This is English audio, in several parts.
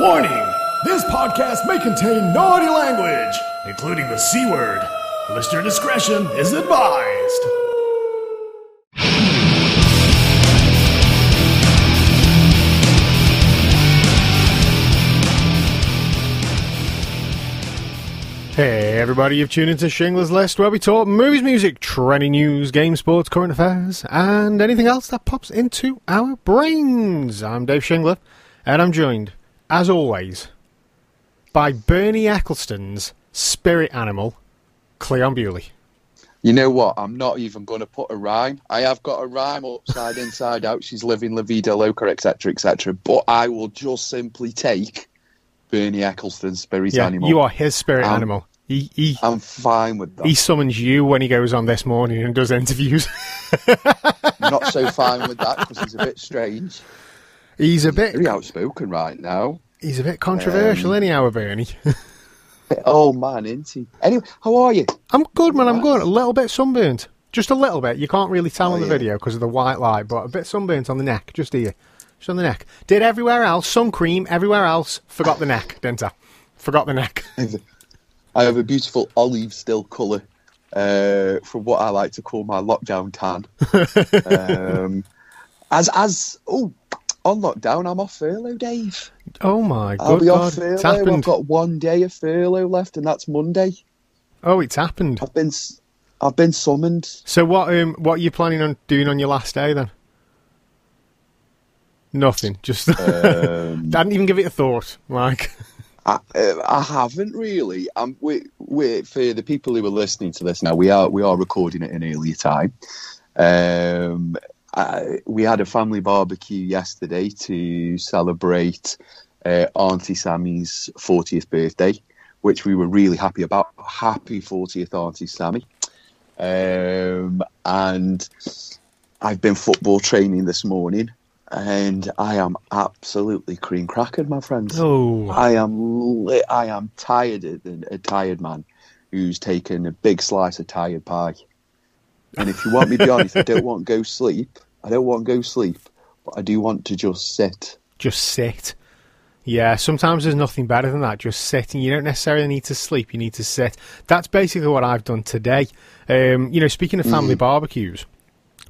Warning! This podcast may contain naughty language, including the C word. Listener discretion is advised. Hey everybody, you've tuned into Shingler's List where we talk movies, music, trending news, game, sports, current affairs, and anything else that pops into our brains. I'm Dave Shingler, and I'm joined, as always, by Bernie Ecclestone's spirit animal, Cleon Bewley. You know what? I'm not even going to put a rhyme. I have got a rhyme upside inside out. She's living La Vida Loca, etc., etc. But I will just simply take Bernie Ecclestone's spirit Yeah, animal. you are his spirit Um, animal. He, he, I'm fine with that. he summons you when he goes on this morning and does interviews. not so fine with that because he's a bit strange. He's a bit Very outspoken right now. he's a bit controversial Um, anyhow, Bernie. Oh man, isn't he? Anyway, how are you? I'm good, man. I'm good. A little bit sunburnt. Just a little bit. You can't really tell Oh, on the yeah. video because of the white light, but a bit sunburnt on the neck, just here. Just on the neck. Did everywhere else, sun cream, everywhere else, forgot the neck, didn't I? Forgot the neck. I have a beautiful olive still colour uh, from what I like to call my lockdown tan. um, as as oh, on lockdown, I'm off furlough, Dave. Oh my I'll good be God. off It's furlough. I've happened. got one day of furlough left, and that's Monday. Oh, it's happened. I've been I've been summoned. So what um what are you planning on doing on your last day then? Nothing. Just Um, didn't even give it a thought. Like I, uh, I haven't really. Um, we, we, for the people who are listening to this now, we are we are recording it in earlier time. Um, I, we had a family barbecue yesterday to celebrate uh, Auntie Sammy's 40th birthday, which we were really happy about. Happy 40th, Auntie Sammy. Um, and I've been football training this morning, and I am absolutely cream crackered, my friends. oh I am li- I am tired a tired man who's taken a big slice of tired pie. And if you want me to be honest, I don't want to go sleep. I don't want to go sleep, but I do want to just sit. just sit. Yeah, sometimes there's nothing better than that. Just sitting. You don't necessarily need to sleep. You need to sit. That's basically what I've done today. Um, you know, speaking of family barbecues,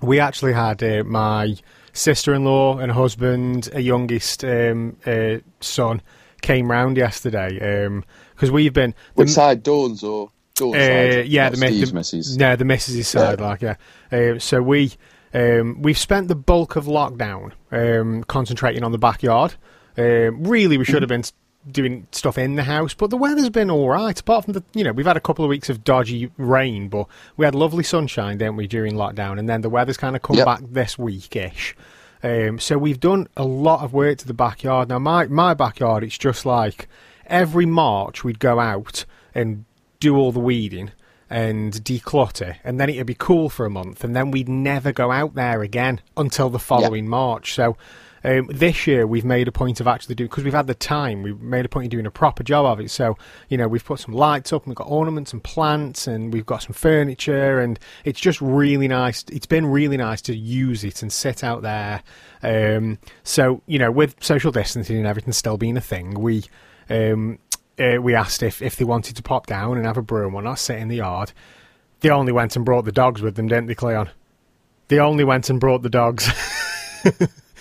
we actually had uh, my sister-in-law and husband, a youngest um, uh, son, came round yesterday because we've been. the- Which side, Dawn's or uh, yeah, not the, Steve's the missus. No, the missus' side, Yeah. like yeah. Uh, so we um, we've spent the bulk of lockdown um, concentrating on the backyard. Um, really, we should have been doing stuff in the house, but the weather's been all right. Apart from the, you know, we've had a couple of weeks of dodgy rain, but we had lovely sunshine, didn't we, during lockdown? And then the weather's kind of come Yep. back this weekish. Um, so we've done a lot of work to the backyard. Now my my backyard, it's just like every March we'd go out and do all the weeding and declutter, and then it'd be cool for a month, and then we'd never go out there again until the following March. So. Um, this year we've made a point of actually doing because we've had the time. We've made a point of doing a proper job of it. So you know we've put some lights up, and we've got ornaments and plants, and we've got some furniture, and it's just really nice. It's been really nice to use it and sit out there. Um, so you know with social distancing and everything still being a thing, we um, uh, we asked if if they wanted to pop down and have a brew and whatnot, sit in the yard. They only went and brought the dogs with them, didn't they, Cleon? They only went and brought the dogs.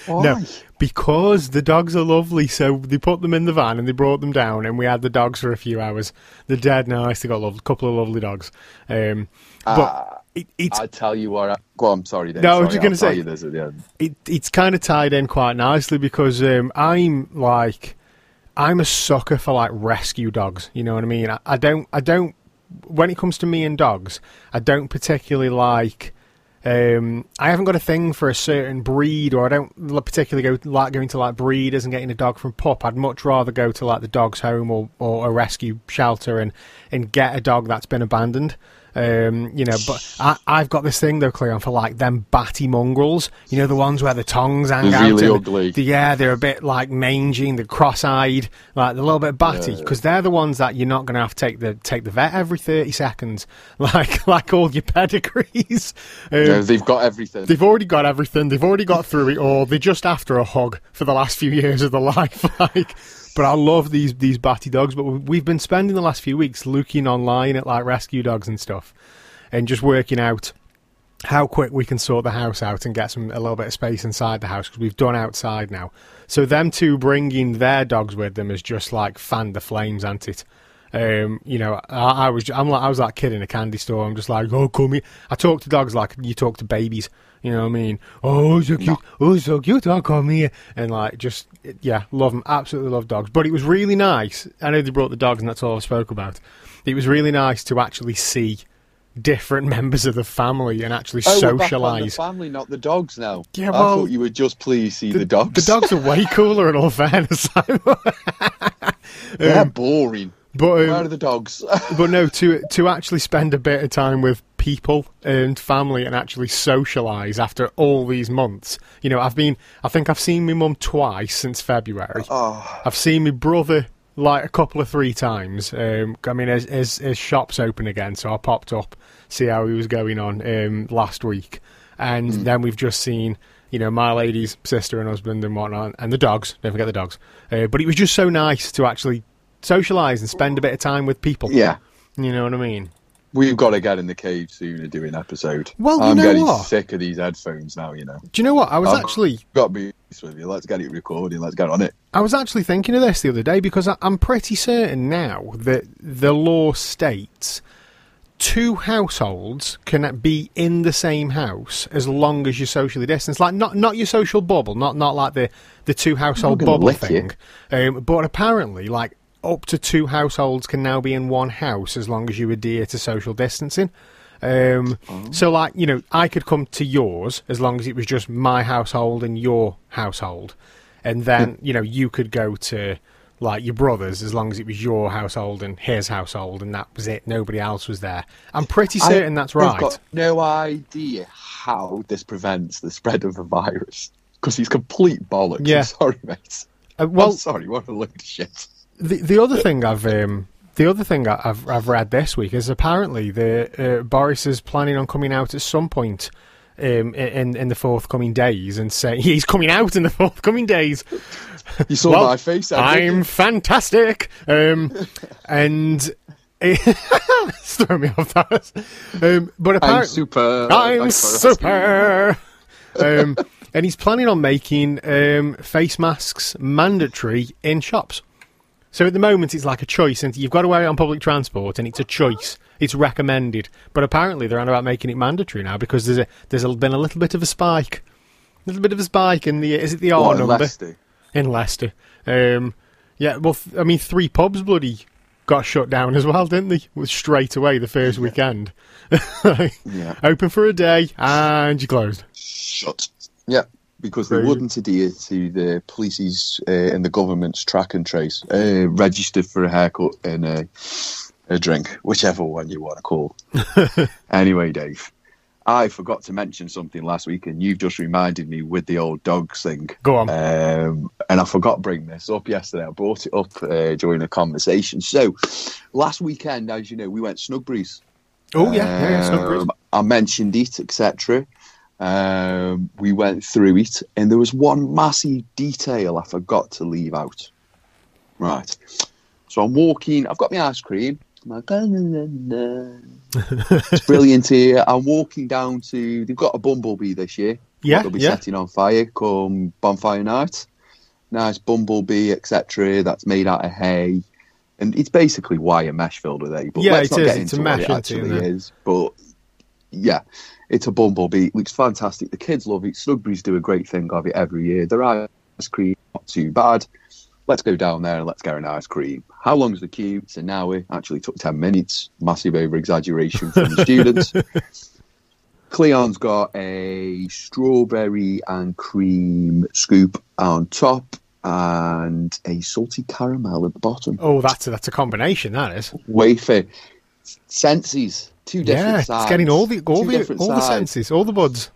Why? No, because the dogs are lovely. So they put them in the van and they brought them down, and we had the dogs for a few hours. They're dead nice. They got a couple of lovely dogs. Um, but Ah, it, it's I tell you what. I, go on, sorry. Dave, No, I was sorry, just gonna say- you this at the end. it, it's kind of tied in quite nicely because um, I'm like I'm a sucker for like rescue dogs. You know what I mean? I, I don't I don't when it comes to me and dogs, I don't particularly like. Um, I haven't got a thing for a certain breed, or I don't particularly go like going to like breeders and getting a dog from pup. I'd much rather go to like the dog's home or, or a rescue shelter and, and get a dog that's been abandoned. Um, you know, but I, I've got this thing though, Cleon, for like them batty mongrels. You know, the ones where the tongues hang They're out. really and ugly. the- yeah, they're a bit like mangy and they're cross-eyed, like they're a little bit batty, Yeah. because they're the ones that you're not going to have to take the take the vet every thirty seconds, like like all your pedigrees. Um, No, they've got everything. They've already got everything. They've already got through it all. They're just after a hug for the last few years of their life. Like, But I love these these batty dogs. But we- we've been spending the last few weeks looking online at like rescue dogs and stuff, and just working out how quick we can sort the house out and get some a little bit of space inside the house because we've done outside now. So them two bringing their dogs with them is just like fanned the flames, ain't it? Um, you know, I, I was I'm like I was that kid in a candy store. I'm just like, oh, come here. I talk to dogs like you talk to babies. You know what I mean? Oh, so cute. Oh, so cute. Oh, come here. And like, just yeah, love them. Absolutely love dogs. But it was really nice. I know they brought the dogs, and that's all I spoke about. It was really nice to actually see different members of the family and actually Oh, on the socialise. family, not the dogs now. Yeah, I well, thought you would just please see the, dogs. The dogs are way cooler in all fairness. They're um, boring. But um, Where are the dogs? but no, to to actually spend a bit of time with people and family and actually socialise after all these months. You know, I've been, I think I've seen my mum twice since February. oh, I've seen my brother like a couple of three times. Um, I mean, his, his, his shop's open again, so I popped up see how he was going on um, last week, and then we've just seen. You know, my lady's sister and husband and whatnot, and the dogs. Don't forget the dogs. Uh, but it was just so nice to actually socialise and spend a bit of time with people. yeah. You know what I mean? We've got to get in the cave soon and do an episode. Well, you I'm know getting what? sick of these headphones now. You know, Do you know what? I was I've actually got to be honest with you. Let's get it recording. Let's get on it. I was actually thinking of this the other day because I, I'm pretty certain now that the law states two households can be in the same house as long as you're socially distanced. Like not not your social bubble, not not like the the two household bubble thing. Um, but apparently, like up to two households can now be in one house as long as you adhere to social distancing. Um, So, like, you know, I could come to yours as long as it was just my household and your household. And then, you know, you could go to, like, your brother's as long as it was your household and his household, and that was it. Nobody else was there. I'm pretty certain that's right. I've got no idea how this prevents the spread of the virus because he's complete bollocks. Yeah. I'm sorry, mate. Uh, well, I'm sorry. What a load of shit. The the other thing I've um, the other thing I- I've I've read this week is apparently the uh, Boris is planning on coming out at some point um, in in the forthcoming days and say he's coming out in the forthcoming days. You saw Well, my face. I'm you? fantastic, um, and it's throwing me off that. Um, but I'm super. I'm super. um, and he's planning on making um, face masks mandatory in shops. So at the moment, it's like a choice, and you've got to wear it on public transport, and it's a choice. It's recommended, but apparently they're on about making it mandatory now because there's a there's a, been a little bit of a spike, a little bit of a spike in the is it the R What, in number Leicester? in Leicester? Um, yeah, well, th- I mean, three pubs bloody got shut down as well, didn't they? With straight away the first weekend, Yeah. open for a day and you closed. Shut. Yeah, because they wouldn't adhere to the police's uh, and the government's track and trace. Uh, registered for a haircut and a, a drink, whichever one you want to call. anyway, Dave, I forgot to mention something last week, and you've just reminded me with the old dogs thing. Go on. Um, and I forgot to bring this up yesterday. I brought it up uh, during a conversation. So, last weekend, as you know, we went Snugburys. oh yeah, yeah, yeah. Um, I mentioned it, etc. Um, we went through it, and there was one massive detail I forgot to leave out. Right. So I'm walking. I've got my ice cream. I'm like, "La, la, la, la." it's brilliant here. I'm walking down to. They've got a bumblebee this year. Yeah, They'll be yeah. setting on fire come bonfire night. Nice bumblebee, etc. That's made out of hay, and it's basically wire mesh filled with hay. But Yeah, let's it not is. get It's a into mesh, what it actually isn't it? is. But yeah, it's a bumblebee. It looks fantastic. The kids love it. Snugburys do a great thing of it every year. Their ice cream not too bad. Let's go down there and let's get an ice cream. How long's the queue? It's an hour. Actually took ten minutes. Massive over exaggeration from the students. Cleon's got a strawberry and cream scoop on top and a salty caramel at the bottom. Oh, that's a, that's a combination. That is. Wafer. Senses. Two different Yeah, sides. it's getting all the all Two the all the senses, all the buds.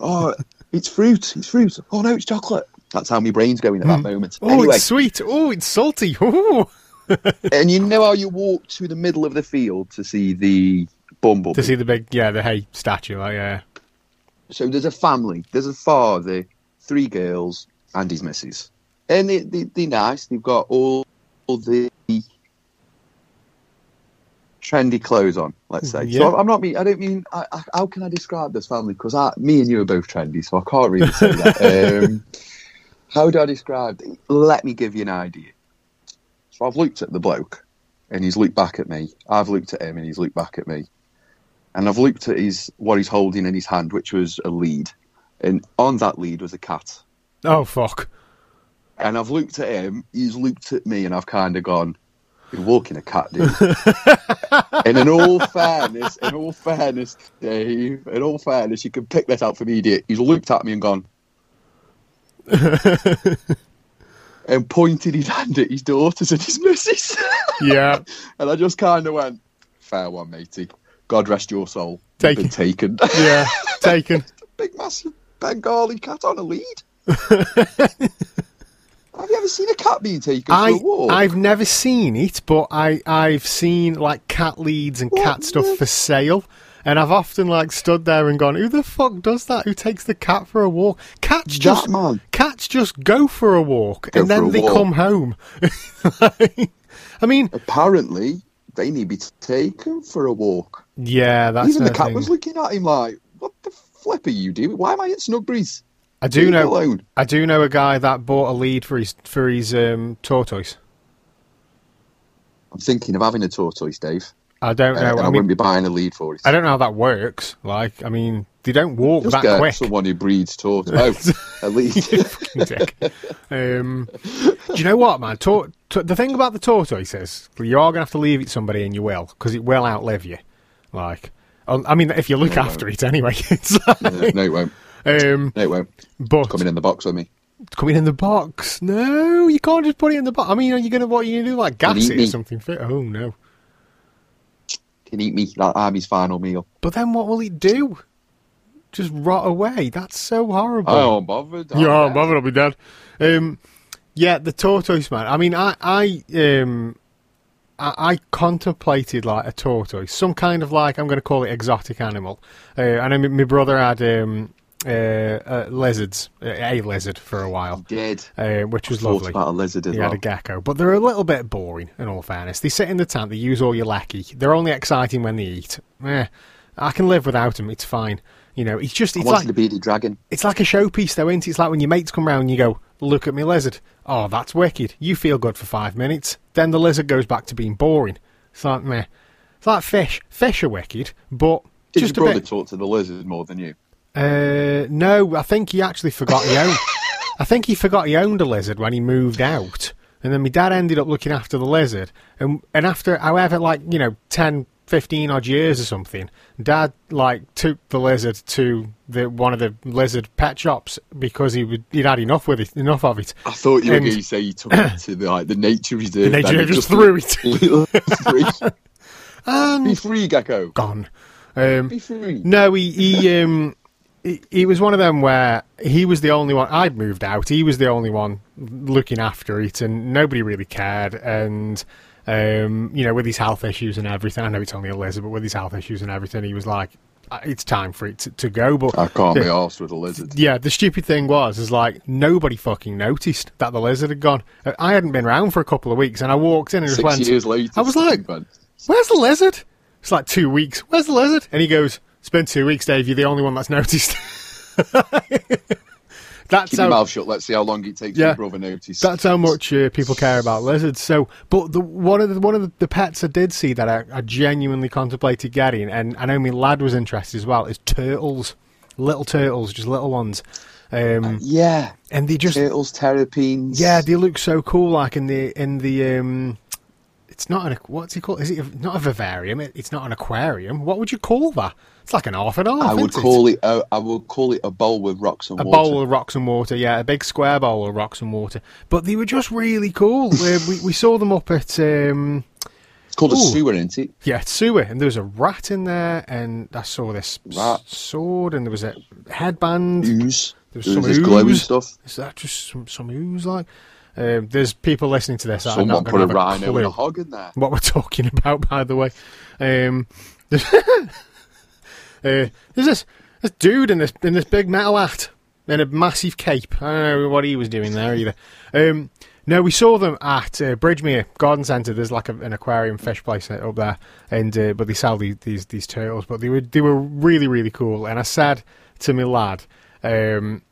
Oh, it's fruit. It's fruit. Oh no, it's chocolate. That's how my brain's going at that hmm. moment. Oh, anyway, it's sweet. Oh, it's salty. Ooh. and you know how you walk to the middle of the field to see the bumblebee? To see the big, yeah, the hay statue. Like, yeah. So there's a family. There's a father, three girls, and his missus. and they, they they're nice. They've got all, all the trendy clothes on. Let's say. Yeah. So I'm not mean. I don't mean. I, I, how can I describe this family? Because me and you are both trendy, so I can't really say that. Um, how do I describe? it? Let me give you an idea. So I've looked at the bloke, and he's looked back at me. I've looked at him, and he's looked back at me. And I've looked at his what he's holding in his hand, which was a lead, and on that lead was a cat. Oh fuck. And I've looked at him, he's looked at me, and I've kind of gone, "You're walking a cat, dude." and in all fairness, in all fairness, Dave, in all fairness, you can pick this out for me, idiot. He's looked at me and gone, and pointed his hand at his daughters and his missus. Yeah. and I just kind of went, "Fair one, matey. God rest your soul. Taken. taken." Yeah. Taken. Big massive Bengali cat on a lead. Have you ever seen a cat being taken I for a walk? I've never seen it, but I I've seen like cat leads and What cat stuff the- for sale. And I've often like stood there and gone, "Who the fuck does that? Who takes the cat for a walk? Cats just man. cats just go for a walk Go and then they walk. come home." I mean, Apparently, they need to be taken for a walk. yeah, that's Even the cat thing. was looking at him like, "What the flip are you doing? Why am I at Snugburys? I do Leave know. alone." I do know a guy that bought a lead for his for his um, tortoise. I'm thinking of having a tortoise, Dave. I don't Uh, know. and I, I wouldn't be buying a lead for it. I don't know how that works. Like, I mean, they don't walk Just that quick. someone who breeds tortoise. Oh, a lead. Um, do you know what, man? Tor- t- the thing about the tortoise is you are going to have to leave it somebody, and you will, because it will outlive you. Like, um, I mean, if you look No, it after it anyway. It's like, no, no, it won't. Um, No, it won't. but Coming in the box with me. coming in the box. No, you can't just put it in the box. I mean, are you going to what? Are you going to do like gas it or me. something? Fit? Oh no. Can eat me. That army's final meal. But then what will it do? Just rot away. That's so horrible. Oh, I'm bothered. Yeah, I'm I'm bothered. I'll be dead. Um, yeah, the tortoise man. I mean, I, I, um, I, I contemplated like a tortoise, some kind of like I'm going to call it exotic animal. Uh, and I mean, my brother had um, uh, uh, lizards, a lizard for a while, dead. uh, which was lovely. about a lizard as He well. had a gecko, but they're a little bit boring. In all fairness, they sit in the tank. They use all your lecky. They're only exciting when they eat. Eh, I can live without them. It's fine. You know, it's just I it's wanted like a bearded dragon. it's like a showpiece, though, isn't it? It's like when your mates come round and you go, "Look at me lizard." Oh, that's wicked. You feel good for five minutes. Then the lizard goes back to being boring. It's like meh. It's like fish. Fish are wicked, but Did just your brother bit. talk to the lizard more than you? Uh, no, I think he actually forgot he owned. I think he forgot he owned a lizard when he moved out, and then my dad ended up looking after the lizard. And and after however like you know 10, 15 odd years or something, dad like took the lizard to the one of the lizard pet shops because he would he'd had enough with it, enough of it. I thought you were And- going to say you took it to the, like, the nature reserve. The nature reserve just threw it. little free. And Be free, Gecko. gone. Um, Be free. No, he he um he, he was one of them where he was the only one. I'd moved out. He was the only one looking after it, and nobody really cared. And um, you know, with his health issues and everything, I know it's only a lizard, but with his health issues and everything, he was like, "Uh, "It's time for it to, to go." But I can't be Yeah. arsed with a lizard. yeah, the stupid thing was, is like nobody fucking noticed that the lizard had gone. Uh, I hadn't been around for a couple of weeks, and I walked in and just Six went, years later. I was like, Where's the lizard? It's like two weeks. Where's the lizard? And he goes, It's been two weeks, Dave. You're the only one that's noticed. that's keep your mouth shut. Let's see how long it takes Yeah. your brother notice. that's how much uh, people care about lizards. So, but the one of the one of the, pets I did see that I, I genuinely contemplated getting, and I know my lad was interested as well, is turtles, little turtles, just little ones, um, yeah. and they just Turtles, terrapins. yeah, they look so cool. Like in the in the um, it's not an what's he called? Is it a, not a vivarium? It, it's not an aquarium. What would you call that? It's like an half and half. I would isn't it? call it. A, I would call it a bowl with rocks and a water. bowl of rocks and water. Yeah, a big square bowl of rocks and water. But they were just really cool. uh, we we saw them up at um, It's called a sewer, isn't it? yeah sewer, and there was a rat in there, and I saw this Rat. sword, and there was a headband. Ooze. There was There some this glowing stuff. Is that just some some ooze like? Um, there's people listening to this. Someone not put a rhino and clue a hog in there. what we're talking about, by the way. Um, uh, there's this this dude in this in this big metal hat. in a massive cape. I don't know what he was doing there either. Um, no, we saw them at uh, Bridgemere Garden Centre. There's like a, an aquarium fish place up there, and uh, but they sell these, these these turtles. But they were they were really really cool. And I said to my lad, um,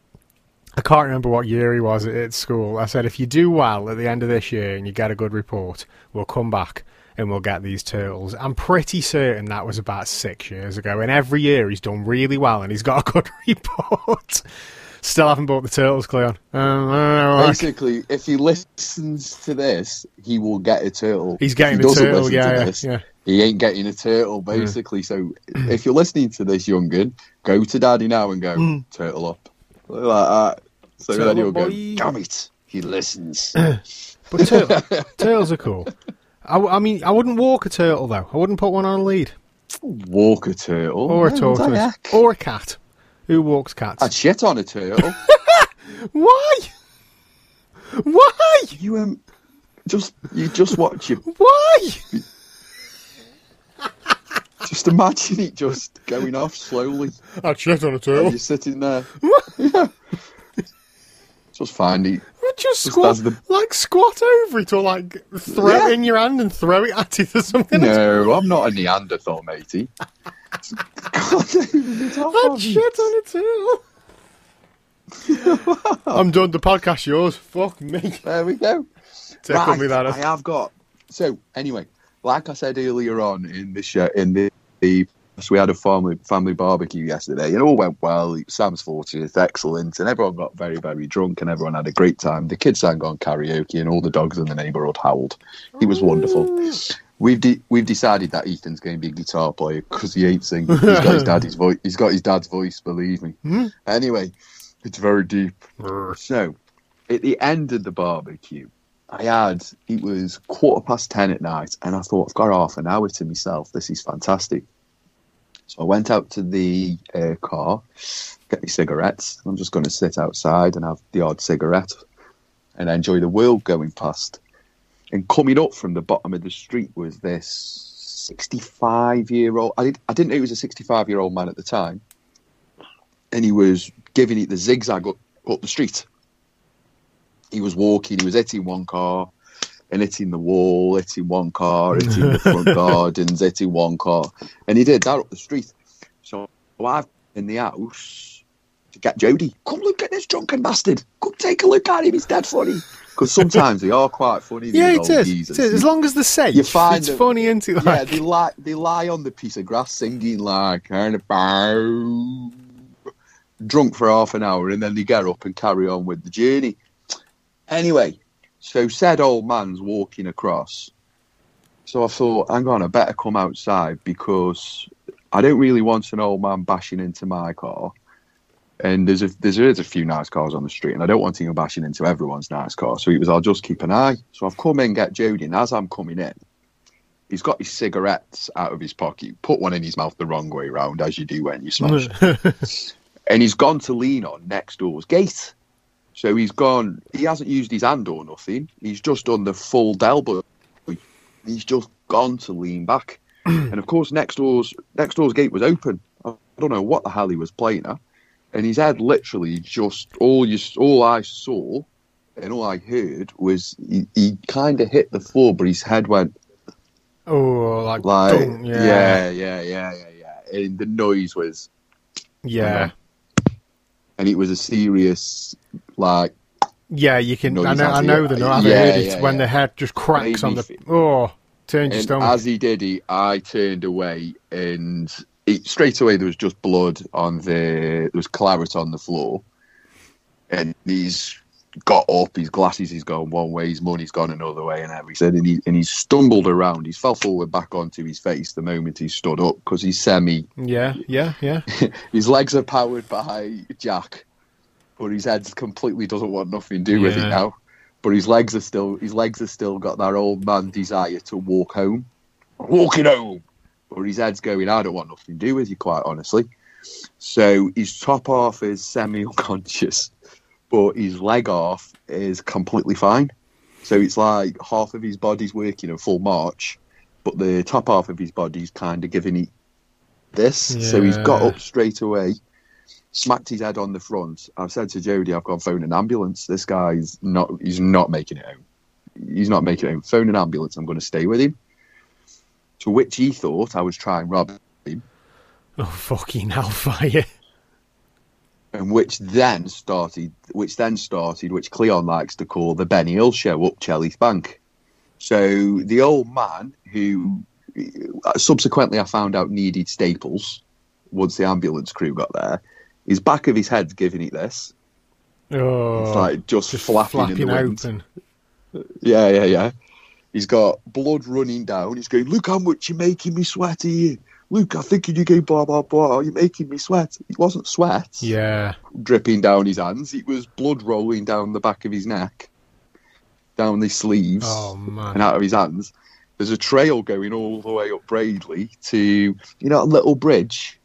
I can't remember what year he was at, at school. I said, if you do well at the end of this year and you get a good report, we'll come back and we'll get these turtles. I'm pretty certain that was about six years ago. And every year he's done really well and he's got a good report. Still haven't bought the turtles, Cleon. Um, Basically, if he listens to this, he will get a turtle. He's getting if a he turtle, yeah, yeah, this, yeah. He ain't getting a turtle, basically. So if you're listening to this, young'un, go to daddy now and go, turtle up. Like that. So Turtle then he'll go, boy. damn it, he listens. But turtle, turtles are cool. I mean, I wouldn't walk a turtle though. I wouldn't put one on a lead, Walk a turtle. or a Oh, tortoise, heck? or a cat. Who walks cats? I'd shit on a turtle. Why? Why? you um, just you just watch it. Why? Just imagine it just going off slowly. I'd shit on a And turtle. you're sitting there. Yeah. Just find it. Would just squat, the- like squat over it, or like throw Yeah. it in your hand and throw it at it or something? No, I'm not a Neanderthal, matey. God, I'd shit on a turtle. I'm done. The podcast yours. Fuck me. There we go. Tickle me that. I have got. So anyway, like I said earlier on in the show, in the, the so we had a family family barbecue yesterday, and it all went well. Sam's fortieth, excellent, and everyone got very very drunk, and everyone had a great time. The kids sang on karaoke, and all the dogs in the neighbourhood howled. It was wonderful. We've de- we've decided that Ethan's going to be a guitar player because he ain't singing. He's got his daddy's voice. He's got his dad's voice. Believe me. Hmm? Anyway, it's very deep. So, at the end of the barbecue, I had it was quarter past ten at night, and I thought I've got half an hour to myself. This is fantastic. So I went out to the uh, car, get me cigarettes. I'm just going to sit outside and have the odd cigarette and enjoy the world going past. And coming up from the bottom of the street was this 65 year old. I, did, I didn't know he was a 65 year old man at the time, and he was giving it the zigzag up, up the street he was walking, he was hitting one car and hitting the wall, hitting one car, hitting the front gardens, hitting one car. And he did that up the street. So I've in the house to get Jody. Come look at this drunken bastard. Come take a look at him. He's dead funny. Because sometimes they are quite funny. Yeah, it is. It is. As long as they're safe, You find it's them- funny, isn't it? Yeah, Like, they lie. They lie on the piece of grass singing like kind of bow, drunk for half an hour, and then they get up and carry on with the journey. Anyway, so said old man's walking across. So I thought, hang on, I better come outside because I don't really want an old man bashing into my car. And there's a there's, a few nice cars on the street, and I don't want him bashing into everyone's nice car. So it was, I'll just keep an eye. So I've come in, get Jody, and as I'm coming in, he's got his cigarettes out of his pocket, put one in his mouth the wrong way round, as you do when you smash. and he's gone to lean on next door's gate. So he's gone. He hasn't used his hand or nothing. He's just done the full Del Boy. He's just gone to lean back, and of course next door's next door's gate was open. I don't know what the hell he was playing at, and his head literally just all you all I saw and all I heard was he, he kind of hit the floor, but his head went oh, like, like dunk, yeah, yeah, yeah, yeah, yeah. And the noise was, yeah, and it was a serious like yeah. You can. I know. I know the. Yeah, heard it yeah, when yeah. the head just cracks on the. feel- Oh, turns your stomach. as he did it, I turned away, and it, straight away there was just blood on the. There was claret on the floor, and he's got up. His glasses he's gone one way, his money's gone another way, and everything. And he and he's stumbled around. He's fell forward back onto his face the moment he stood up because he's semi. yeah, yeah, yeah. His legs are powered by Jack, but his head completely doesn't want nothing to do with Yeah. it now. But his legs are still his legs are still got that old man desire to walk home, walking home. But his head's going. I don't want nothing to do with you, quite honestly. So his top half is semi unconscious, but his leg half is completely fine. So it's like half of his body's working at full march, but the top half of his body's kind of giving it this. So he's got up straight away smacked his head on the front. I've said to Jody, I've gone phone an ambulance. This guy's not, he's not making it home. He's not making it home. Phone an ambulance. I'm going to stay with him. To which he thought I was trying rob him, Oh fucking hellfire! and which then started, which then started, which Cleon likes to call the Benny Hill show up Chelly's Bank. So the old man, who uh, subsequently I found out needed staples once the ambulance crew got there, his back of his head's giving it this. Oh, It's like just, just flapping, flapping in the wind. open. Yeah, yeah, yeah. He's got blood running down. He's going, look how much you're making me sweat here. Look, I think you go blah blah blah. You're making me sweat. It wasn't sweat Yeah, dripping down his hands. It was blood rolling down the back of his neck, down his sleeves, oh and out of his hands. There's a trail going all the way up Braidley to you know a little bridge.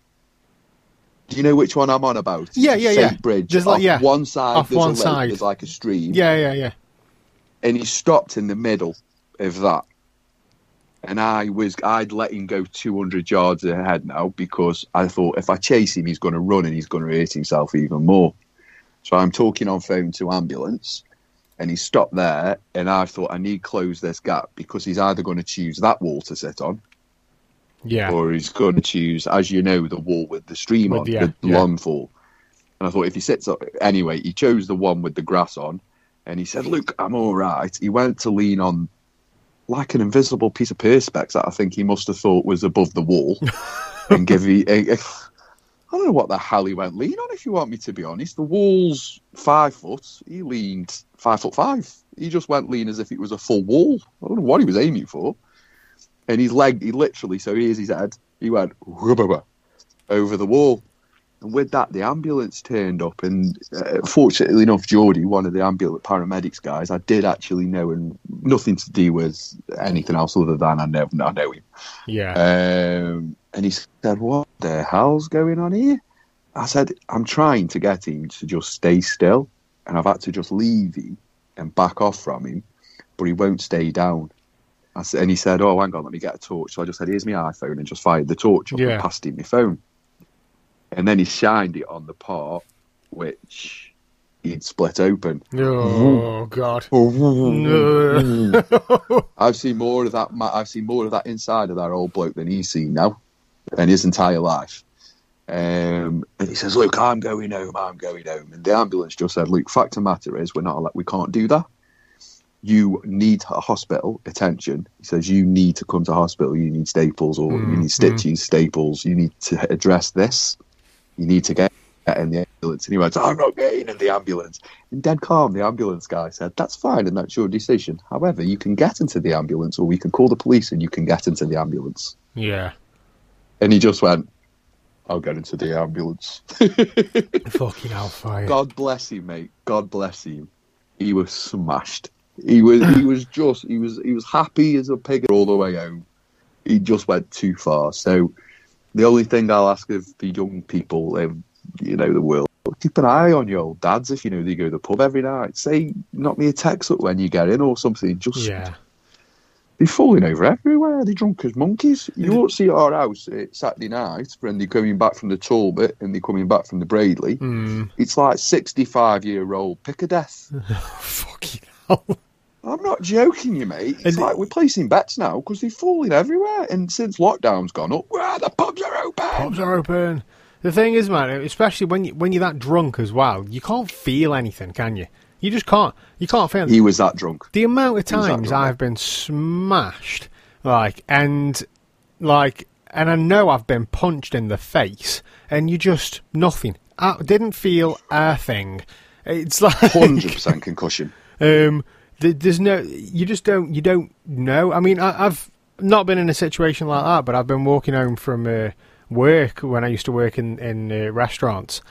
Do you know which one I'm on about? Yeah, yeah, Saint yeah. Bridge. There's like- Off yeah. one side. Off there's one a lake, side. There's like a stream. Yeah, yeah, yeah. and he stopped in the middle of that. And I was, I'd let him go 200 yards ahead now because I thought if I chase him, he's going to run and he's going to hurt himself even more. So I'm talking on phone to ambulance, and he stopped there. And I thought I need to close this gap because he's either going to choose that wall to sit on, Yeah. or he's going to choose, as you know, the wall with the stream With on, the- the yeah. long fall. And I thought if he sits up, anyway, he chose the one with the grass on, and he said, "Look, I'm all right." He went to lean on like an invisible piece of perspex that I think he must have thought was above the wall, and give me. A, a, I don't know what the hell he went lean on. If you want me to be honest, the wall's five foot. He leaned five foot five. He just went lean as if it was a full wall. I don't know what he was aiming for. And his leg, he literally, so here's his head. He went over the wall. And with that, the ambulance turned up. And uh, fortunately enough, Geordie, one of the ambulance paramedics guys, I did actually know, and nothing to do with anything else other than I know, I know him. Yeah. Um, and he said, What the hell's going on here? I said, I'm trying to get him to just stay still. And I've had to just leave him and back off from him, but he won't stay down. I said, and he said, Oh, hang on, let me get a torch. So I just said, Here's my iPhone and just fired the torch up Yeah. and passed him my phone. And then he shined it on the part which he'd split open. oh God. I've seen more of that. I've seen more of that inside of that old bloke than he's seen now, in his entire life. Um, and he says, "Look, I'm going home. I'm going home." And the ambulance just said, "Look, fact of matter is, we're not. Allowed, we can't do that. You need hospital attention." He says, "You need to come to hospital. You need staples, or you Mm, need stitches, staples. You need to address this. You need to get." in the ambulance, and he went, "I'm not getting in the ambulance." And dead calm, the ambulance guy said, "That's fine, and that's your decision. However, you can get into the ambulance, or we can call the police, and you can get into the ambulance." Yeah. And he just went, "I'll get into the ambulance." Fucking hellfire. God bless him, mate. God bless him. He was smashed. He was. He was just. He was. He was happy as a pig all the way home. He just went too far. So, the only thing I'll ask of the young people, um, you know, the world, keep an eye on your old dads. If you know they go to the pub every night, say, knock me a text up when you get in or something. Just Yeah. they're falling over everywhere. They're drunk as monkeys. You won't see our house at Saturday night when they're coming back from the Talbot and they're coming back from the Braidley. Mm. It's like 65 year old pick a death. Fucking hell. I'm not joking, you mate. It's And- like we're placing bets now because they're falling everywhere. And since lockdown's gone up, well, the pubs are open. Pubs are open. The thing is, man, especially when you when you're that drunk as well, you can't feel anything, can you? You just can't. You can't feel. He was that drunk. the amount of He was that times. I've been smashed, like, and like, and I know I've been punched in the face, and you just nothing. I didn't feel a thing. It's like 100% concussion. um, there's no, you just don't, you don't know. I mean, I, I've not been in a situation like that, but I've been walking home from uh, work when I used to work in in uh, restaurants,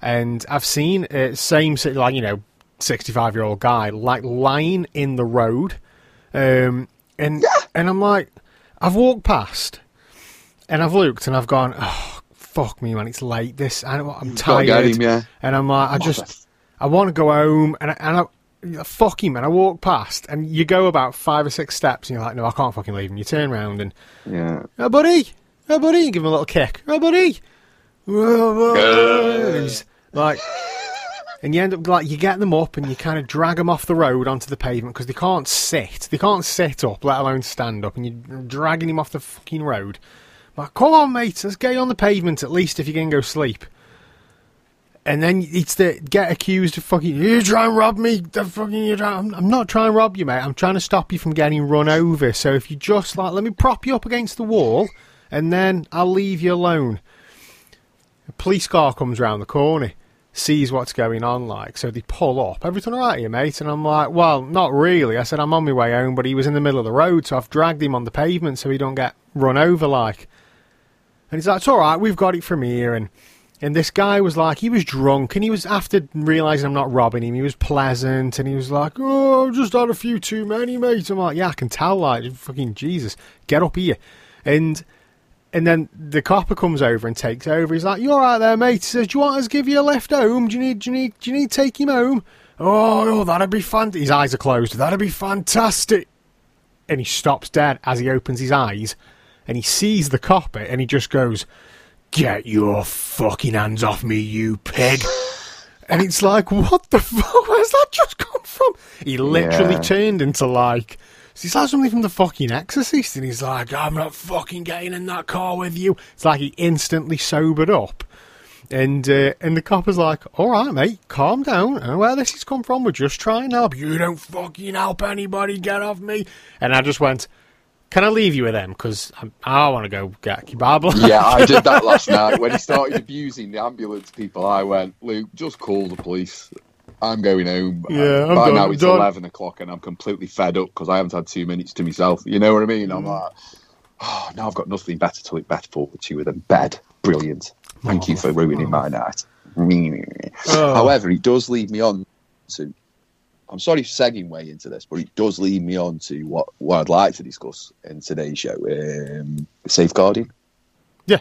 and I've seen uh, same like you know, sixty five year old guy like lying in the road, um, and and I'm like, I've walked past, and I've looked, and I've gone, oh fuck me, man, it's late. This I, I'm Gotta tired, him, yeah. and I'm like, I just. I want to go home, and I, and I, fuck him, and I walk past, and you go about five or six steps, and you're like, no, I can't fucking leave him. You turn around and, Yeah. oh, buddy, oh, buddy, give him a little kick, oh, buddy. And like, and you end up like you get them up and you kind of drag them off the road onto the pavement because they can't sit. They can't sit up, let alone stand up, and you're dragging him off the fucking road. Like, come on, mate, let's get you on the pavement at least if you can go sleep. And then it's the get accused of fucking you try and rob me. The fucking you I'm, I'm not trying to rob you, mate. I'm trying to stop you from getting run over. So if you just like let me prop you up against the wall, and then I'll leave you alone. A police car comes round the corner, sees what's going on, like so they pull up. Everything all right here, mate? And I'm like, well, not really. I said I'm on my way home, but he was in the middle of the road, so I've dragged him on the pavement so he don't get run over, like. And he's like, it's all right, we've got it from here, and. And this guy was like, he was drunk, and he was after realizing I'm not robbing him. He was pleasant, and he was like, "Oh, I've just had a few too many, mate." I'm like, "Yeah, I can tell." Like, fucking Jesus, get up here, and and then the copper comes over and takes over. He's like, "You all right there, mate?" He says, "Do you want us to give you a lift home? Do you need? Do you need? Do you need to take him home?" Oh, oh that'd be fun. His eyes are closed. That'd be fantastic. And he stops dead as he opens his eyes, and he sees the copper, and he just goes. Get your fucking hands off me, you pig. And it's like, what the fuck? Where's that just come from? He literally Yeah. turned into like, he's like something from the fucking Exorcist, and he's like, I'm not fucking getting in that car with you. It's like he instantly sobered up. And uh, and the cop was like, all right, mate, calm down. I don't know where this has come from. We're just trying to help. You don't fucking help anybody. Get off me. And I just went, can I leave you with them? Because I want to go get a kebab. yeah, I did that last night when he started abusing the ambulance people. I went, Luke, just call the police. I'm going home. Yeah, I'm By done, now it's done. eleven o'clock, and I'm completely fed up because I haven't had two minutes to myself. You know what I mean? Mm. I'm like, oh, now I've got nothing better to look better forward to than bed. Brilliant. Thank you for ruining my night. Oh. However, it does lead me on to. I'm sorry for segging way into this, but it does lead me on to what, what I'd like to discuss in today's show um, safeguarding. Yeah.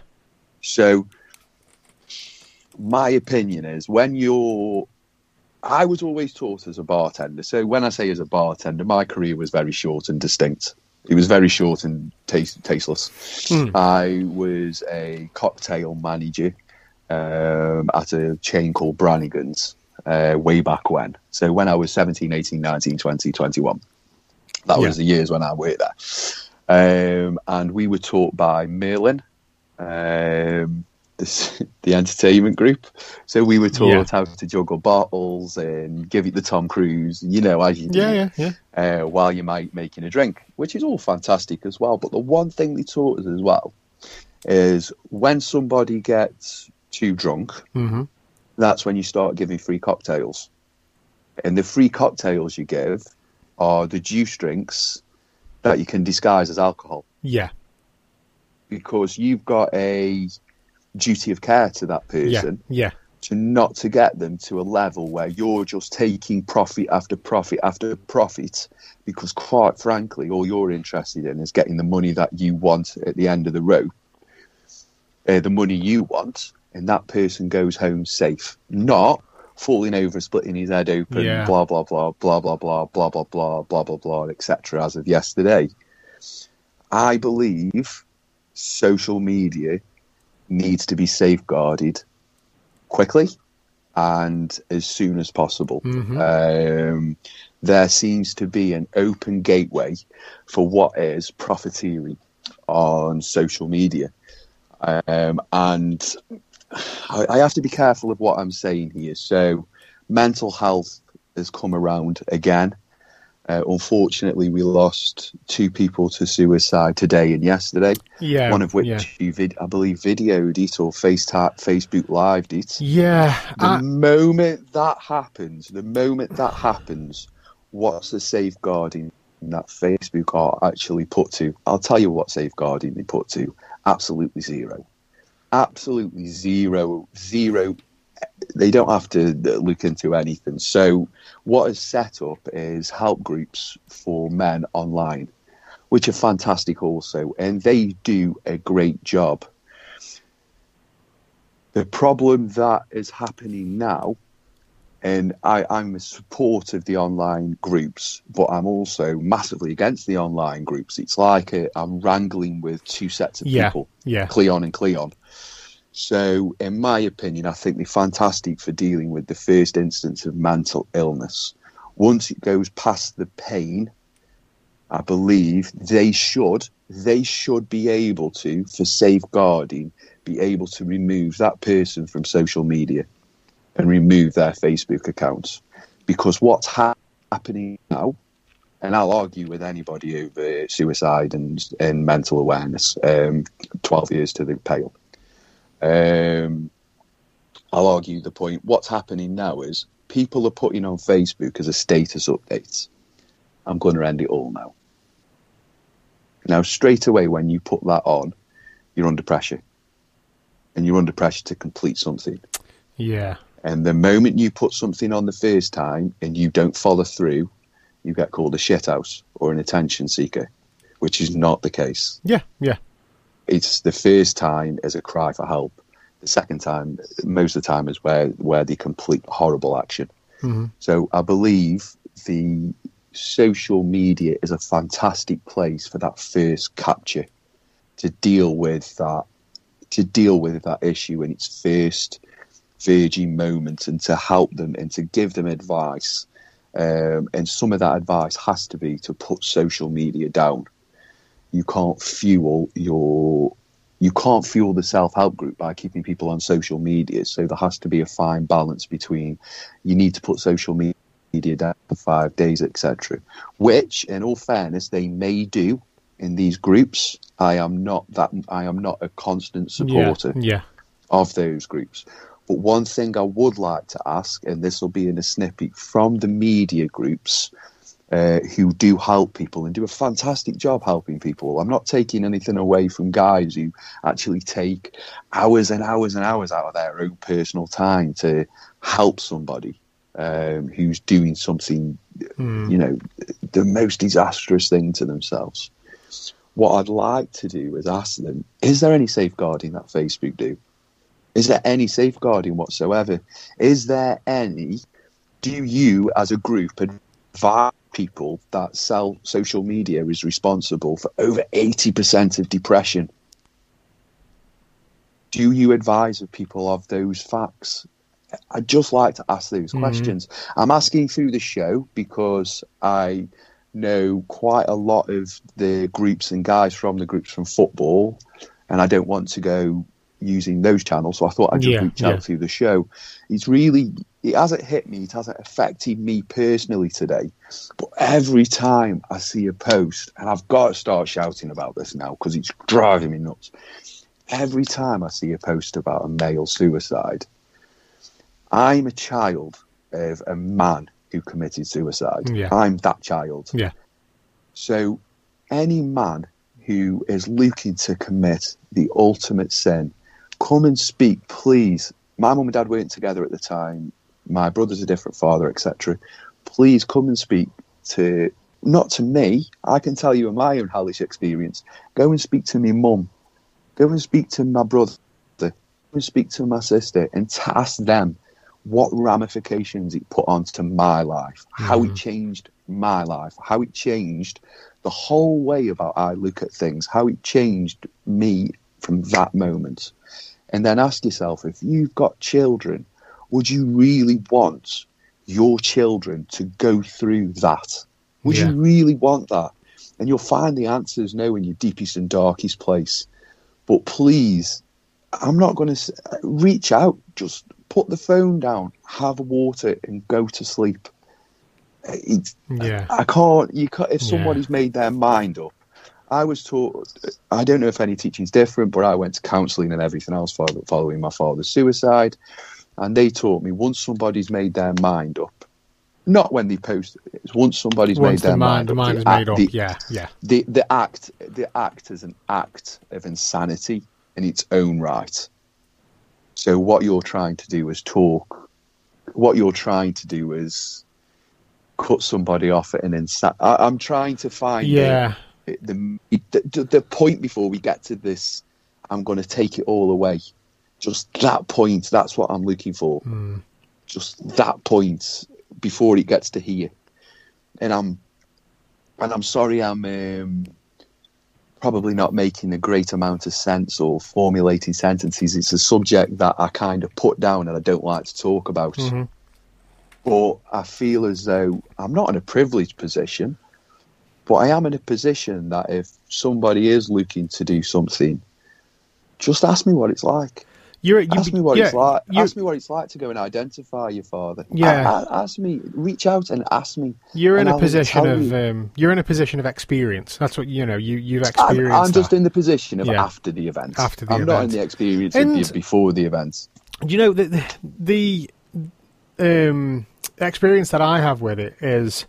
So, my opinion is when you're. I was always taught as a bartender. So, when I say as a bartender, my career was very short and distinct. It was very short and taste, tasteless. Hmm. I was a cocktail manager um, at a chain called Brannigan's uh, way back when. So when I was 17, 18, 19, 20, 21. That Yeah. was the years when I worked there. Um, and we were taught by Merlin, um, this, the entertainment group. So we were taught Yeah. how to juggle bottles and give it the Tom Cruise, you know, as you do Yeah, yeah, yeah. uh, while you might making a drink, which is all fantastic as well. But the one thing they taught us as well is when somebody gets too drunk, hmm that's when you start giving free cocktails. And the free cocktails you give are the juice drinks that you can disguise as alcohol Yeah, because you've got a duty of care to that yeah, person yeah. to not to get them to a level where you're just taking profit after profit after profit because quite frankly all you're interested in is getting the money that you want at the end of the rope uh, the money you want and that person goes home safe not falling over splitting his head open Yeah. blah blah blah blah blah blah blah blah blah blah blah blah etc as of yesterday i believe social media needs to be safeguarded quickly and as soon as possible. Mhm. Um, there seems to be an open gateway for what is profiteering on social media. Um, and I, I have to be careful of what I'm saying here. So, mental health has come around again. Uh, unfortunately, we lost two people to suicide today and yesterday Yeah, one of which yeah. you vid- I believe videoed it or FaceTime, Facebook lived it. Yeah, The I, moment that happens, the moment that happens, what's the safeguarding that Facebook are actually put to? I'll tell you what safeguarding they put to. Absolutely zero. Absolutely zero. Zero. They don't have to uh, look into anything. So, what is set up is help groups for men online which are fantastic also, and they do a great job. The problem that is happening now, and I, I'm a support of the online groups, but I'm also massively against the online groups. It's like i I'm wrangling with two sets of Yeah. people, yeah, Cleon and Cleon. So, in my opinion, I think they're fantastic for dealing with the first instance of mental illness. Once it goes past the pain, I believe they should they should be able to, for safeguarding, be able to remove that person from social media and remove their Facebook accounts. Because what's ha- happening now, and I'll argue with anybody over suicide and, and mental awareness, um, 12 years to the pale. Um, I'll argue the point. What's happening now is people are putting on Facebook as a status update. I'm going to end it all now. Now, straight away, when you put that on, you're under pressure. And you're under pressure to complete something. Yeah. And the moment you put something on the first time and you don't follow through, you get called a shithouse or an attention seeker, which is not the case. Yeah. Yeah. It's the first time as a cry for help. The second time, most of the time, is where, where they complete horrible action. Mhm. So I believe the social media is a fantastic place for that first capture to deal with that to deal with that issue in its first virgin moment and to help them and to give them advice um, and some of that advice has to be to put social media down you can't fuel your you can't fuel the self-help group by keeping people on social media so there has to be a fine balance between you need to put social media down for five days, etc. Which, in all fairness, they may do in these groups. I am not that. I am not a constant supporter Yeah. of those groups. But one thing I would like to ask, and this will be in a snippet from the media groups uh, who do help people and do a fantastic job helping people. I'm not taking anything away from guys who actually take hours and hours and hours out of their own personal time to help somebody um, who's doing something, you know, the most disastrous thing to themselves. What I'd like to do is ask them: Is there any safeguarding that Facebook do? Is there any safeguarding whatsoever? Is there any? Do you, as a group, advise people that sell social media is responsible for over eighty percent of depression? Do you advise of people of those facts? I'd just like to ask those mm-hmm. questions. I'm asking through the show because I know quite a lot of the groups and guys from the groups from football, and I don't want to go using those channels. So I thought I'd just Yeah, reach out yeah. through the show. It's really, it hasn't hit me, it hasn't affected me personally today. But every time I see a post, and I've got to start shouting about this now because it's driving me nuts. Every time I see a post about a male suicide, I'm a child of a man who committed suicide. Yeah. I'm that child. Yeah. So, any man who is looking to commit the ultimate sin, come and speak, please. My mum and dad weren't together at the time. My brother's a different father, etc. Please come and speak to, not to me. I can tell you in my own hellish experience. Go and speak to me mum. Go and speak to my brother. Go and speak to my sister and ask them what ramifications it put onto my life, how it mm-hmm. changed my life, how it changed the whole way about I look at things, how it changed me from that moment. And then ask yourself if you've got children, would you really want your children to go through that? Would Yeah. you really want that? And you'll find the answers now in your deepest and darkest place. But please, I'm not going to reach out. Just put the phone down, have water, and go to sleep. It's, Yeah. I can't. You can't. If Yeah. somebody's made their mind up, I was taught. I don't know if any teaching's different, but I went to counselling and everything else follow- following my father's suicide, and they taught me once somebody's made their mind up, not when they post it, it's once somebody's Once made their the mind, the mind up, is the made up. the- Yeah. Yeah. the the act the act is an act of insanity in its own right. So what you're trying to do is talk. What you're trying to do is cut somebody off at an insane. I'm trying to find the- Yeah. The, the the point before we get to this. I'm going to take it all away. Just that point. That's what I'm looking for. Mm. Just that point before it gets to here. And I'm and I'm sorry. I'm. Um, probably not making a great amount of sense or formulating sentences. It's a subject that I kind of put down and I don't like to talk about. Mhm. But I feel as though I'm not in a privileged position, but I am in a position that if somebody is looking to do something, just ask me what it's like. You're, you, Ask me what it's like. Ask me what it's like to go and identify your father. Yeah. Ask me. Reach out and ask me. You're in a I'll position of you. um, you're in a position of experience. That's what you know. You you've I'm, experienced. I'm just that. in the position of Yeah. after the event. After the I'm not in the experience And- of the before the event. Do you know the the um, experience that I have with it is,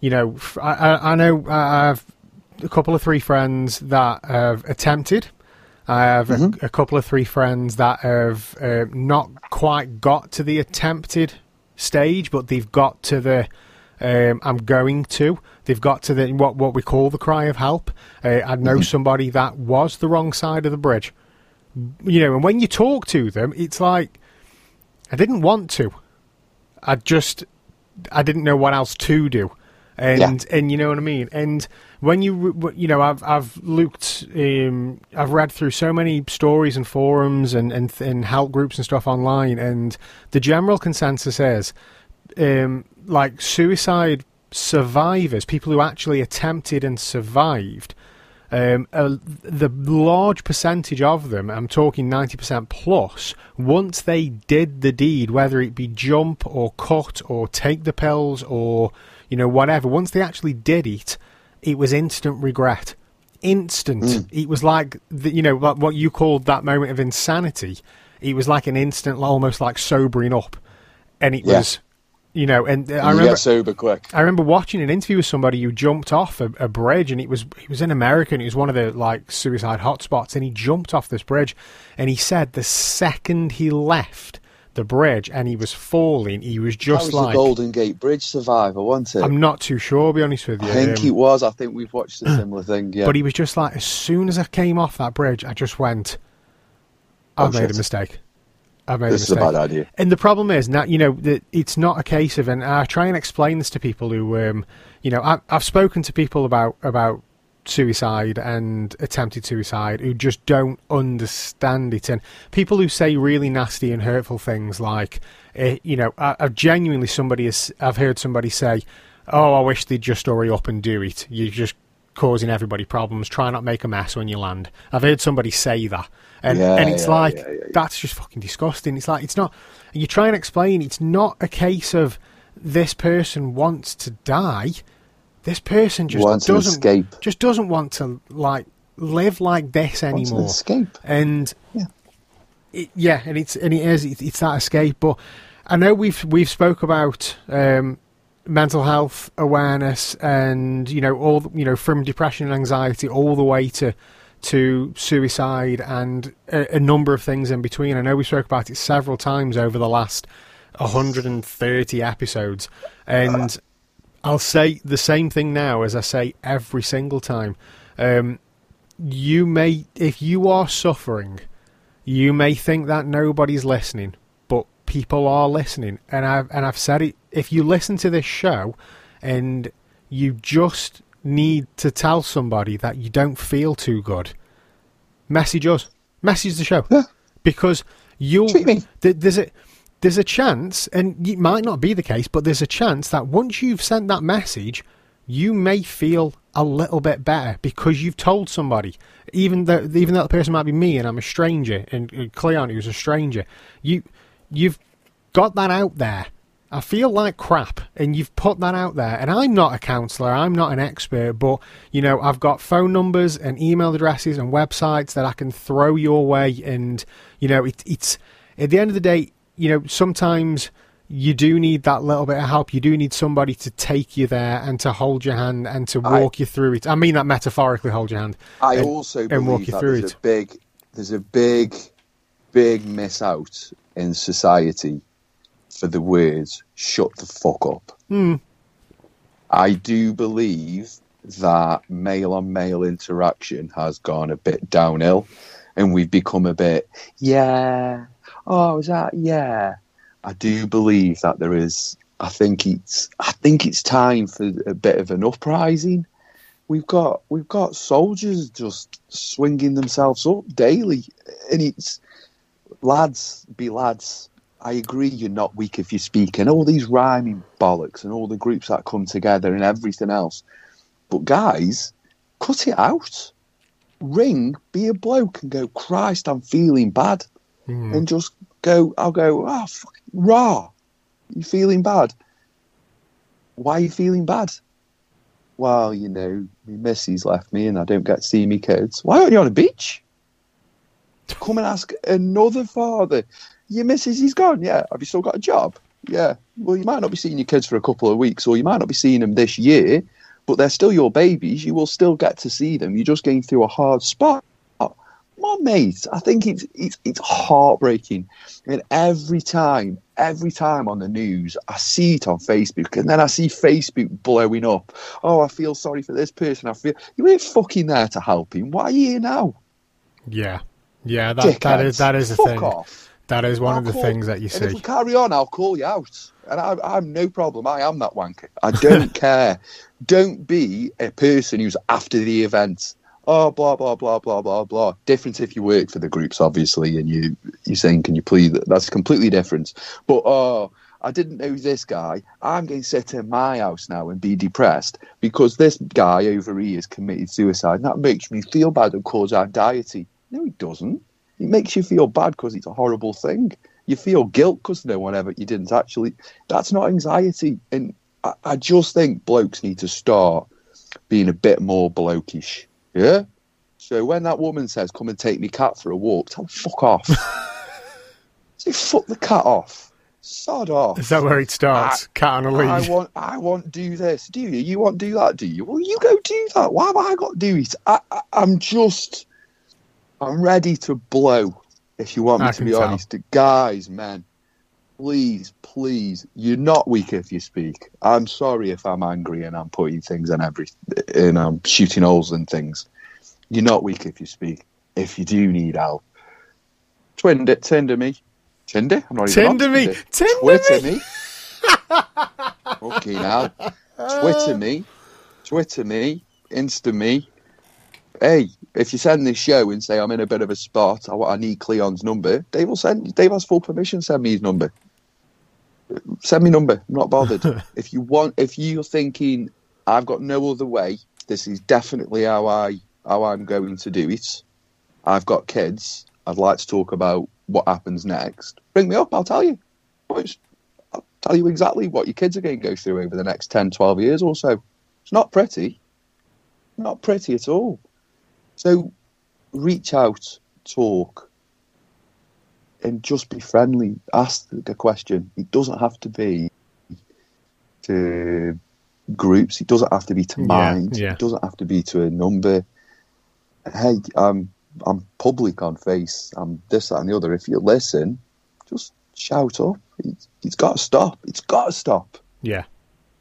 you know, I, I- know I have a couple of three friends that have attempted. I have a, a couple of three friends that have uh, not quite got to the attempted stage, but they've got to the um, I'm going to. They've got to the what what we call the cry of help. Uh, I know somebody that was the wrong side of the bridge. You know, and when you talk to them, it's like I didn't want to. I just I didn't know what else to do, and and you know what I mean. And when you you know I've I've looked um, I've read through so many stories and forums and and and help groups and stuff online, and the general consensus is um, like suicide survivors, people who actually attempted and survived. Um, uh, the large percentage of them, I'm talking 90% plus, once they did the deed, whether it be jump or cut or take the pills or, you know, whatever, once they actually did it, it was instant regret. Instant. It was like, the, you know, like what you called that moment of insanity. It was like an instant, almost like sobering up. And it Yeah. was, you know, and uh, I you remember. get sober quick. I remember watching an interview with somebody who jumped off a, a bridge, and it was he was in America, and it was one of the like suicide hotspots, and he jumped off this bridge, and he said the second he left the bridge and he was falling, he was just was like the Golden Gate Bridge survivor, wasn't it? I'm not too sure, I'll be honest with you. I think um, it was. I think we've watched a similar thing. Yeah. But he was just like, as soon as I came off that bridge, I just went, I've Oh, made shit. a mistake. I've made this a is a mistake. bad idea. And the problem is now, you know, it's not a case of, and I try and explain this to people who, um, you know, I, I've spoken to people about about suicide and attempted suicide who just don't understand it, and people who say really nasty and hurtful things like, uh, you know, I, I've genuinely somebody has, I've heard somebody say, "Oh, I wish they'd just hurry up and do it. You're just causing everybody problems. Try not make a mess when you land." I've heard somebody say that, and Yeah, and it's yeah, like yeah. that's just fucking disgusting. It's like it's not. You try and explain it's not a case of this person wants to die. This person just Wants doesn't escape. just doesn't want to like live like this Wants an anymore. escape. And Yeah. it, yeah, and it's and it is it's, it's that escape. But I know we've we've spoke about um, mental health awareness and you know all you know from depression and anxiety all the way to to suicide and a, a number of things in between. I know we spoke about it several times over the last 130 episodes, and I'll say the same thing now as I say every single time. Um, you may, if you are suffering, you may think that nobody's listening, but people are listening. And I've and I've said it. If you listen to this show, and you just need to tell somebody that you don't feel too good, message us, message the show, Yeah. because you'll. Tweet me. th- There's a there's a chance, and it might not be the case, but there's a chance that once you've sent that message, you may feel a little bit better because you've told somebody, even though even though the person might be me and I'm a stranger, and uh, Cleon who's a stranger, you you've got that out there. I feel like crap, and you've put that out there. And I'm not a counsellor, I'm not an expert, but you know I've got phone numbers and email addresses and websites that I can throw your way, and you know it, it's at the end of the day, you know sometimes you do need that little bit of help. You do need somebody to take you there and to hold your hand and to I- walk you through it. I mean that metaphorically, hold your hand. I and- also and walk believe you that through there's it. a big, there's a big, big miss out in society for the words "shut the fuck up." Hmm. I do believe that male on male interaction has gone a bit downhill, and we've become a bit, yeah, oh, is that yeah? I do believe that there is. I think it's. I think it's time for a bit of an uprising we've got we've got soldiers just swinging themselves up daily, and it's lads be lads. I agree, you're not weak if you speak, and all these rhyming bollocks and all the groups that come together and everything else. But guys, cut it out. Ring, be a bloke, and go. Christ, I'm feeling bad, Mm. and just go. I'll go. Oh, fuck, raw. You feeling bad? Why are you feeling bad? Well, you know, my missus left me and I don't get to see me kids. Why aren't you on a beach? Come and ask another father. Your missus, he's gone. Yeah. Have you still got a job? Yeah. Well, you might not be seeing your kids for a couple of weeks or you might not be seeing them this year, but they're still your babies. You will still get to see them. You're just going through a hard spot. On, mate. I think it's it's it's heartbreaking. And every time, every time on the news, I see it on Facebook, and then I see Facebook blowing up. Oh, I feel sorry for this person. I feel you ain't fucking there to help him. Why are you here now? Yeah, yeah. That that is Dickheads. that is a Fuck thing. Off. That is one I'll of the call- things that you if see. we carry on, I'll call you out. And I, I'm no problem. I am that wanker. I don't care. Don't be a person who's after the event. Oh, blah blah blah blah blah blah. Different if you work for the groups, obviously, and you you saying, "Can you please?" That's completely different. But oh, I didn't know this guy. I'm going to sit in my house now and be depressed because this guy over here has committed suicide. And that makes me feel bad and cause anxiety. No, it doesn't. It makes you feel bad because it's a horrible thing. You feel guilt because no one ever you didn't actually. That's not anxiety, and I, I just think blokes need to start being a bit more blokish. Yeah. So when that woman says, "Come and take me cat for a walk," tell her, fuck off. Say fuck the cat off. Sod off. Is that where it starts? Cat on a I lead. I want, I want do this. Do you? You want do that? Do you? Well, you go do that. Why have I got to do it? I, I, I'm just, I'm ready to blow. If you want me I to be tell. honest, guys, man, please, please, you're not weak if you speak. I'm sorry if I'm angry and I'm putting things in every, and I'm shooting holes and things. You're not weak if you speak. If you do need help, twind it, tender me, tender. I'm not even on Tinder me. Tinder Twitter me. me. okay, now Twitter me, Twitter me, Insta me. Hey, if you send this show and say I'm in a bit of a spot, I, I need Cleon's number. Dave will send. Dave has full permission. Send me his number. Send me number. I'm not bothered. if you want, if you're thinking I've got no other way, this is definitely how I how I'm going to do it. I've got kids. I'd like to talk about what happens next. Bring me up. I'll tell you. I'll tell you exactly what your kids are going to go through over the next 10, 12 years or so. It's not pretty. Not pretty at all. So reach out, talk, and just be friendly. Ask the question. It doesn't have to be to groups. It doesn't have to be to Yeah, minds. yeah. It doesn't have to be to a number. Hey, I'm I'm public on face. I'm this, that, and the other. If you listen, just shout up. It's, it's got to stop. It's got to stop. Yeah.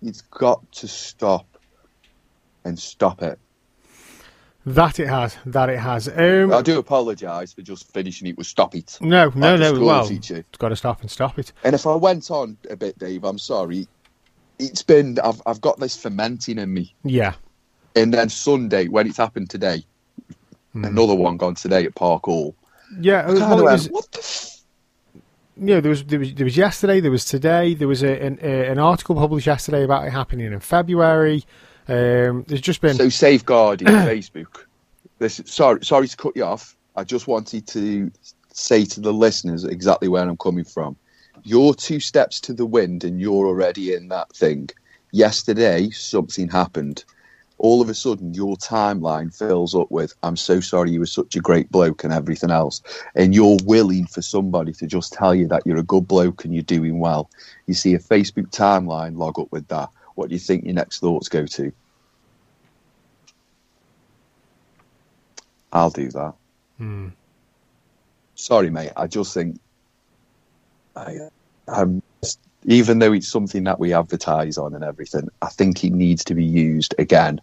It's got to stop and stop it. That it has. That it has. Um, I do apologise for just finishing it with stop it. no, no, no. Well, teacher. it's got to stop and stop it. And if I went on a bit, Dave, I'm sorry. It's been I've I've got this fermenting in me, Yeah. and then Sunday when it's happened today, Mm. another one gone today at Park Hall. Yeah. Well, was- what the? F-? Yeah, there was there was there was yesterday, there was today, there was a, an, a, an article published yesterday about it happening in February. Um, there's just been So safeguarding Facebook. This sorry sorry to cut you off. I just wanted to say to the listeners exactly where I'm coming from. You're two steps to the wind and you're already in that thing. Yesterday something happened. All of a sudden your timeline fills up with I'm so sorry you were such a great bloke and everything else. And you're willing for somebody to just tell you that you're a good bloke and you're doing well. You see a Facebook timeline log up with that. What do you think your next thoughts go to? I'll do that. Hmm. Sorry, mate. I just think, I, I'm, even though it's something that we advertise on and everything, I think it needs to be used again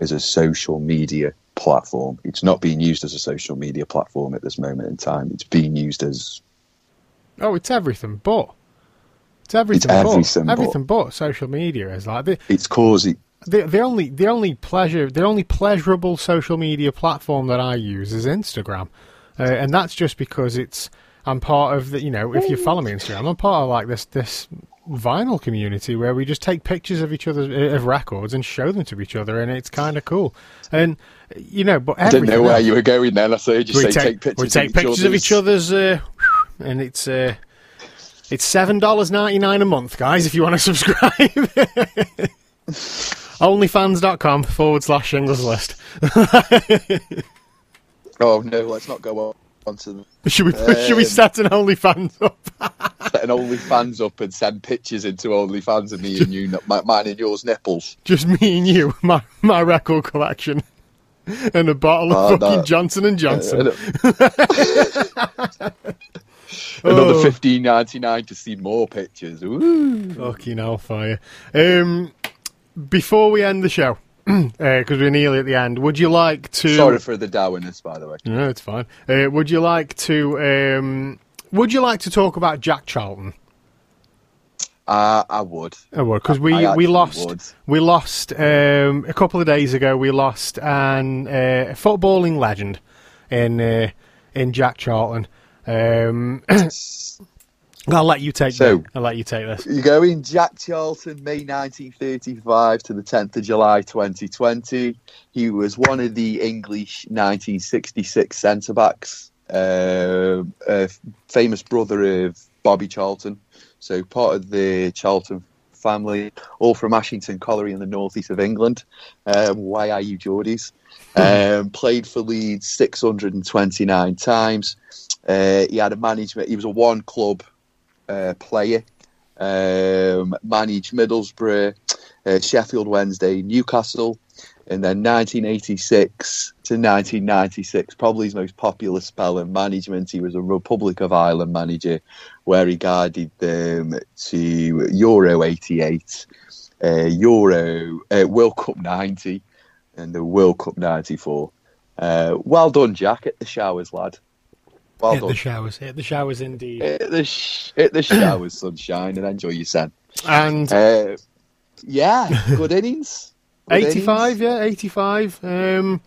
as a social media platform. It's not being used as a social media platform at this moment in time. It's being used as oh, it's everything but it's everything everything but but. everything but social media is like the, it's causing the the only the only pleasure the only pleasurable social media platform that I use is Instagram, uh, and that's just because it's I'm part of the you know if you follow me on Instagram I'm part of like this this vinyl community where we just take pictures of each other uh, of records and show them to each other and it's kind of cool and you know but I didn't know where else- you were going then. I saw you just we say take, take, pictures. we take of pictures of each other's, uh, and it's uh, it's seven dollars ninety nine a month, guys. If you want to subscribe, onlyfans.com forward slash shingles list. Oh no, let's not go on, on to should we should we Um, set an OnlyFans up? setting OnlyFans up and send pictures into OnlyFans of me and you, my, mine and yours nipples. Just me and you, my my record collection, and a bottle of Oh, fucking no. Johnson and Johnson. Another Oh. fifteen ninety nine to see more pictures. Ooh. Fucking hellfire. Um, before we end the show, because we're nearly at the end, would you like to? Sorry for the dourness, by the way. No, it's fine. Uh, would you like to? Um, would you like to talk about Jack Charlton? Uh, I would. I would because we, we lost would. we lost um, a couple of days ago. We lost an uh, footballing legend in uh, in Jack Charlton. Um, I'll let you take. So- the- I'll let you take this. You go in Jack Charlton, May 1935 to the 10th of July 2020. He was one of the English 1966 centre backs, uh, a famous brother of Bobby Charlton. So part of the Charlton family, all from Ashington Colliery in the northeast of England. Um, why are you Geordies? Um, played for Leeds 629 times. Uh, he had a management. He was a one club uh, player. Um, managed Middlesbrough, uh, Sheffield Wednesday, Newcastle, and then 1986 to 1996, probably his most popular spell in management. He was a Republic of Ireland manager, where he guided them to Euro 88, uh, Euro uh, World Cup 90, and the World Cup 94. Uh, well done, Jack. At the showers, lad. Well hit done. the showers. Hit the showers, indeed. Hit the, sh- hit the showers, sunshine, and enjoy your sun. And Uh, yeah, good innings. Good 85, innings. yeah, 85. Um,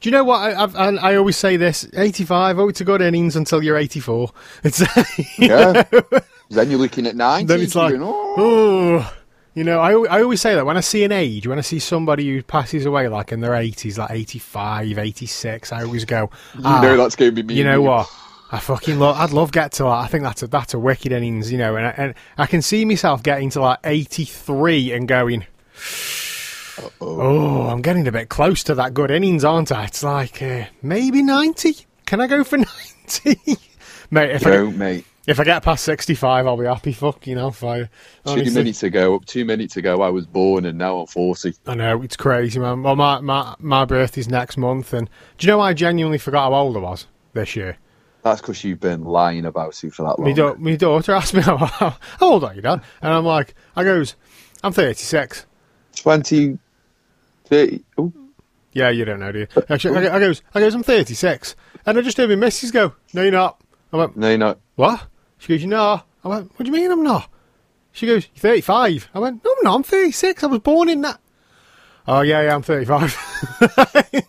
do you know what? I, I've, I, I always say this 85, oh, it's a good innings until you're 84. It's, Yeah. then you're looking at 90. then it's like, oh. oh. You know, I, I always say that when I see an age, when I see somebody who passes away like in their 80s, like 85, 86, I always go, you ah, know that's going to be me. you know what? I fucking love. I'd love get to that. I think that's a that's a wicked innings, you know. And I, and I can see myself getting to like eighty three and going, oh, I'm getting a bit close to that good innings, aren't I? It's like uh, maybe ninety. Can I go for ninety, mate? If I No, get, mate. If I get past sixty five, I'll be happy. Fuck, you know, fire. Two Honestly. minutes ago, two minutes ago, I was born, and now I'm 40. I know it's crazy, man. Well, my my my birthday's next month, and do you know I genuinely forgot how old I was this year? That's because you've been lying about it for that long. My, da- my daughter asked me how, how old are you, Dad? And I'm like, I goes, I'm 36. 20, 30. Oh, Yeah, you don't know, do you? Uh, Actually, I, I goes, I goes, I'm 36. And I just heard my missus go, no, you're not. I went, no, you're not. what? She goes, you're not. I went, what do you mean I'm not? She goes, you're 35. I went, no, I'm not. I'm 36. I was born in that. Oh, yeah, yeah, I'm 35.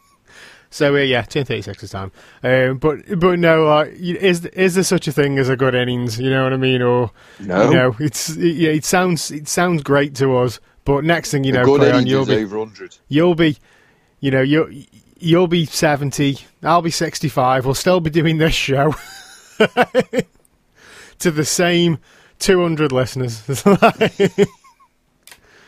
so, uh, yeah, turn 36 this time. Um, but, but no, uh, is, is there such a thing as a good innings? You know what I mean? Or, No. You know, it's it, yeah, it sounds it sounds great to us, but next thing you know, good on, you'll be over 100. you'll be, you know, you'll you'll be seventy, I'll be sixty five. We'll still be doing this show to the same two hundred listeners.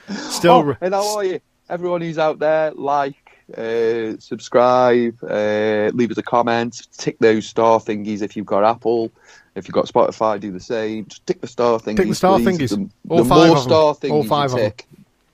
still, Oh, and how are you? Everyone who's out there, like, uh, subscribe, uh, leave us a comment, tick those star thingies if you've got Apple. If you've got Spotify, do the same. Just tick the star thingies. Tick the star please. thingies. The, All the five more of them. star thingies All five you of them. tick,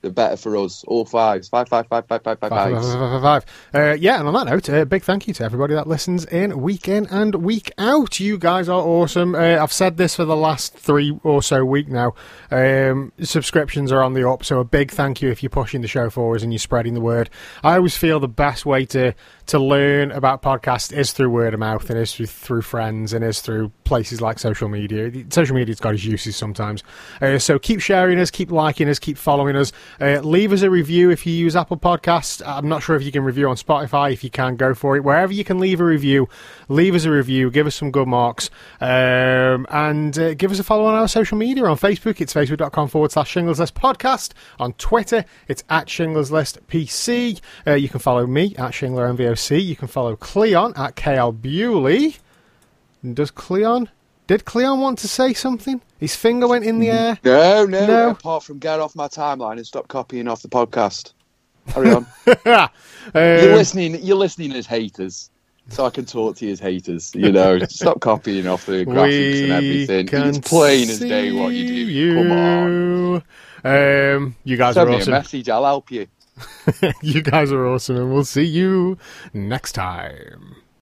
the better for us. All fives. Five, five, five, five, five, five, five, Five, five, five, five, five. Uh, yeah, and on that note, uh, big thank you to everybody that listens in week in and week out. You guys are awesome. Uh, I've said this for the last three or so week now. Um, subscriptions are on the up, so a big thank you if you're pushing the show forwards and you're spreading the word. I always feel the best way to to learn about podcasts is through word of mouth and is through, through friends and is through places like social media. Social media's got its uses sometimes. Uh, so keep sharing us, keep liking us, keep following us. Uh, leave us a review if you use Apple Podcasts. I'm not sure if you can review on Spotify. If you can, go for it. Wherever you can leave a review, leave us a review. Give us some good marks. Um, and uh, give us a follow on our social media. On Facebook, it's facebook.com forward slash Shingles List Podcast. On Twitter, it's at Shingles List PC. Uh, you can follow me at Shingler MVOC. You can follow Cleon at KL Bewley. Does Cleon? Did Cleon want to say something? His finger went in the air. No, no, No. Apart from get off my timeline and stop copying off the podcast. Hurry on. Um, you're listening. You're listening as haters, so I can talk to you as haters. You know, stop copying off the graphics and everything. can It's plain as day what you do. You. Come on. you. Um, you guys Send are me a message. I'll help you. you guys are awesome, and we'll see you next time.